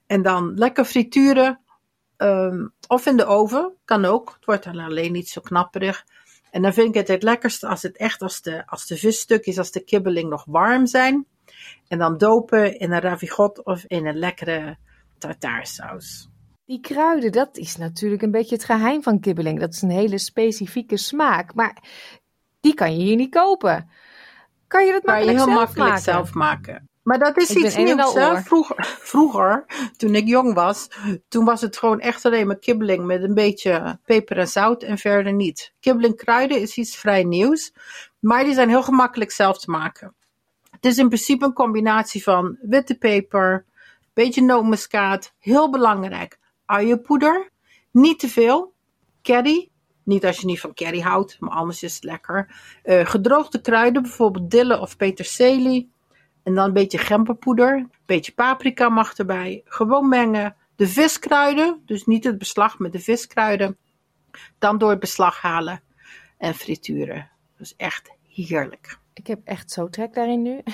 En dan lekker frituren. Um, of in de oven, kan ook. Het wordt dan alleen niet zo knapperig. En dan vind ik het het lekkerste als het echt als de, als de visstukjes, als de kibbeling nog warm zijn. En dan dopen in een ravigot of in een lekkere tartaarsaus. Die kruiden, dat is natuurlijk een beetje het geheim van kibbeling. Dat is een hele specifieke smaak. Maar die kan je hier niet kopen. Kan je dat Kan je makkelijk, heel zelf, makkelijk maken? zelf maken. Maar dat is Ik iets nieuws. Hè? Vroeger, vroeger, toen ik jong was, toen was het gewoon echt alleen maar kibbeling met een beetje peper en zout en verder niet. Kibbeling kruiden is iets vrij nieuws, maar die zijn heel gemakkelijk zelf te maken. Het is in principe een combinatie van witte peper, beetje nootmuskaat, heel belangrijk, uienpoeder, niet te veel, curry, niet als je niet van curry houdt, maar anders is het lekker. Eh, gedroogde kruiden, bijvoorbeeld dille of peterselie. En dan een beetje gemberpoeder, een beetje paprika mag erbij. Gewoon mengen. De viskruiden, dus niet het beslag met de viskruiden. Dan door het beslag halen en frituren. Dat is echt heerlijk. Ik heb echt zo trek daarin nu. <laughs>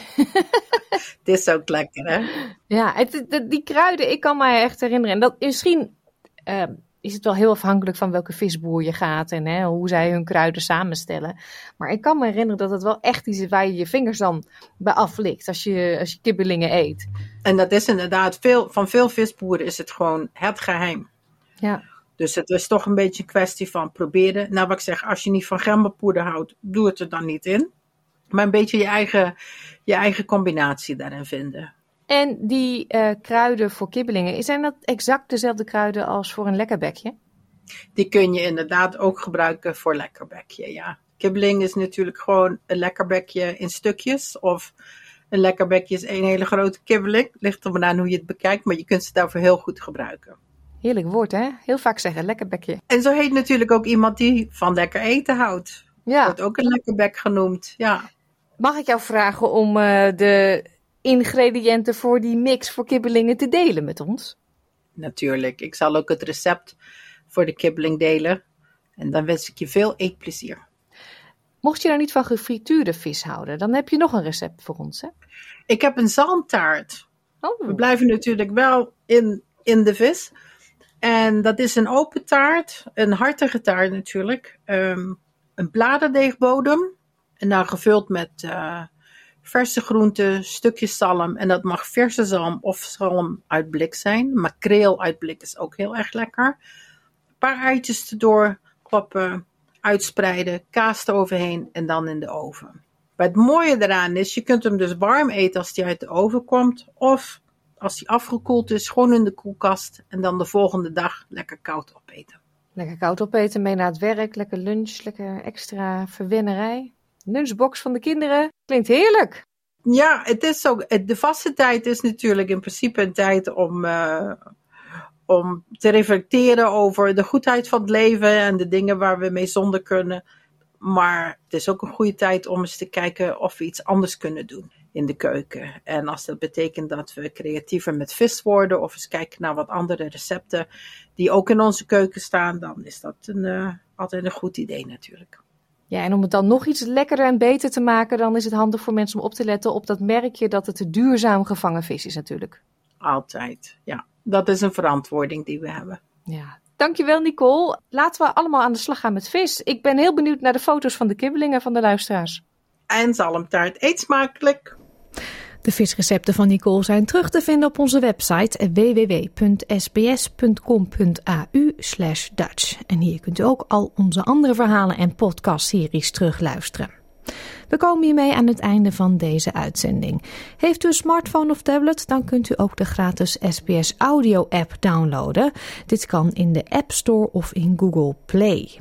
Het is ook lekker, hè? Ja, het, het- die kruiden, ik kan mij echt herinneren. En dat, misschien eh, is het wel heel afhankelijk van welke visboer je gaat en hè, hoe zij hun kruiden samenstellen. Maar ik kan me herinneren dat het wel echt iets is waar je je vingers dan bij aflikt als je, als je kibbelingen eet. En dat is inderdaad, veel, van veel visboeren is het gewoon het geheim. Ja. Dus het is toch een beetje een kwestie van proberen. Nou, wat ik zeg, als je niet van gemberpoeder houdt, doe het er dan niet in. Maar een beetje je eigen, je eigen combinatie daarin vinden. En die eh, kruiden voor kibbelingen, zijn dat exact dezelfde kruiden als voor een lekkerbekje? Die kun je inderdaad ook gebruiken voor lekkerbekje, ja. Kibbeling is natuurlijk gewoon een lekkerbekje in stukjes. Of een lekkerbekje is één hele grote kibbeling. Ligt er maar aan hoe je het bekijkt, maar je kunt ze daarvoor heel goed gebruiken. Heerlijk woord, hè? Heel vaak zeggen lekkerbekje. En zo heet natuurlijk ook iemand die van lekker eten houdt. Ja. Wordt ook een lekkerbek genoemd, ja. Mag ik jou vragen om eh, de ingrediënten voor die mix voor kibbelingen te delen met ons? Natuurlijk. Ik zal ook het recept voor de kibbeling delen. En dan wens ik je veel eetplezier. Mocht je nou niet van gefrituurde vis houden, dan heb je nog een recept voor ons, hè? Ik heb een zalmtaart. Oh. We blijven natuurlijk wel in, in de vis. En dat is een open taart, een hartige taart natuurlijk. Ehm, een bladerdeegbodem. En dan gevuld met eh, verse groenten, stukjes zalm. En dat mag verse zalm of zalm uit blik zijn. Makreel uit blik is ook heel erg lekker. Een paar eitjes erdoor klappen, uitspreiden, kaas eroverheen en dan in de oven. Maar het mooie eraan is, je kunt hem dus warm eten als die uit de oven komt. Of als die afgekoeld is, gewoon in de koelkast. En dan de volgende dag lekker koud opeten. Lekker koud opeten, mee naar het werk, lekker lunch, lekker extra verwennerij. Lunchbox van de kinderen, klinkt heerlijk. Ja, het is het- De vaste tijd is natuurlijk in principe een tijd om, eh, om te reflecteren over de goedheid van het leven en de dingen waar we mee zonder kunnen. Maar het is ook een goede tijd om eens te kijken of we iets anders kunnen doen in de keuken. En als dat betekent dat we creatiever met vis worden of eens kijken naar wat andere recepten die ook in onze keuken staan, dan is dat een, eh, altijd een goed idee natuurlijk. Ja, en om het dan nog iets lekkerder en beter te maken, dan is het handig voor mensen om op te letten op dat merkje dat het een duurzaam gevangen vis is natuurlijk. Altijd, ja. Dat is een verantwoording die we hebben. Ja. Dankjewel Nicole. Laten we allemaal aan de slag gaan met vis. Ik ben heel benieuwd naar de foto's van de kibbelingen van de luisteraars. En zalmtaart, eet smakelijk! De visrecepten van Nicole zijn terug te vinden op onze website www.sbs.com.au Dutch. En hier kunt u ook al onze andere verhalen en podcastseries terugluisteren. We komen hiermee aan het einde van deze uitzending. Heeft u een smartphone of tablet, dan kunt u ook de gratis SBS Audio app downloaden. Dit kan in de App Store of in Google Play.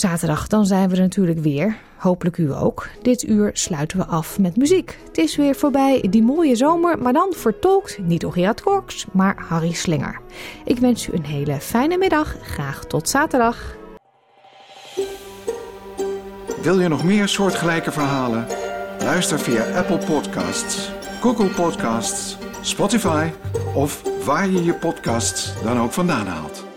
Zaterdag, dan zijn we er natuurlijk weer. Hopelijk u ook. Dit uur sluiten we af met muziek. Het is weer voorbij die mooie zomer, maar dan vertolkt niet door Gerard Korks, maar Harry Slinger. Ik wens u een hele fijne middag. Graag tot zaterdag. Wil je nog meer soortgelijke verhalen? Luister via Apple Podcasts, Google Podcasts, Spotify of waar je je podcasts dan ook vandaan haalt.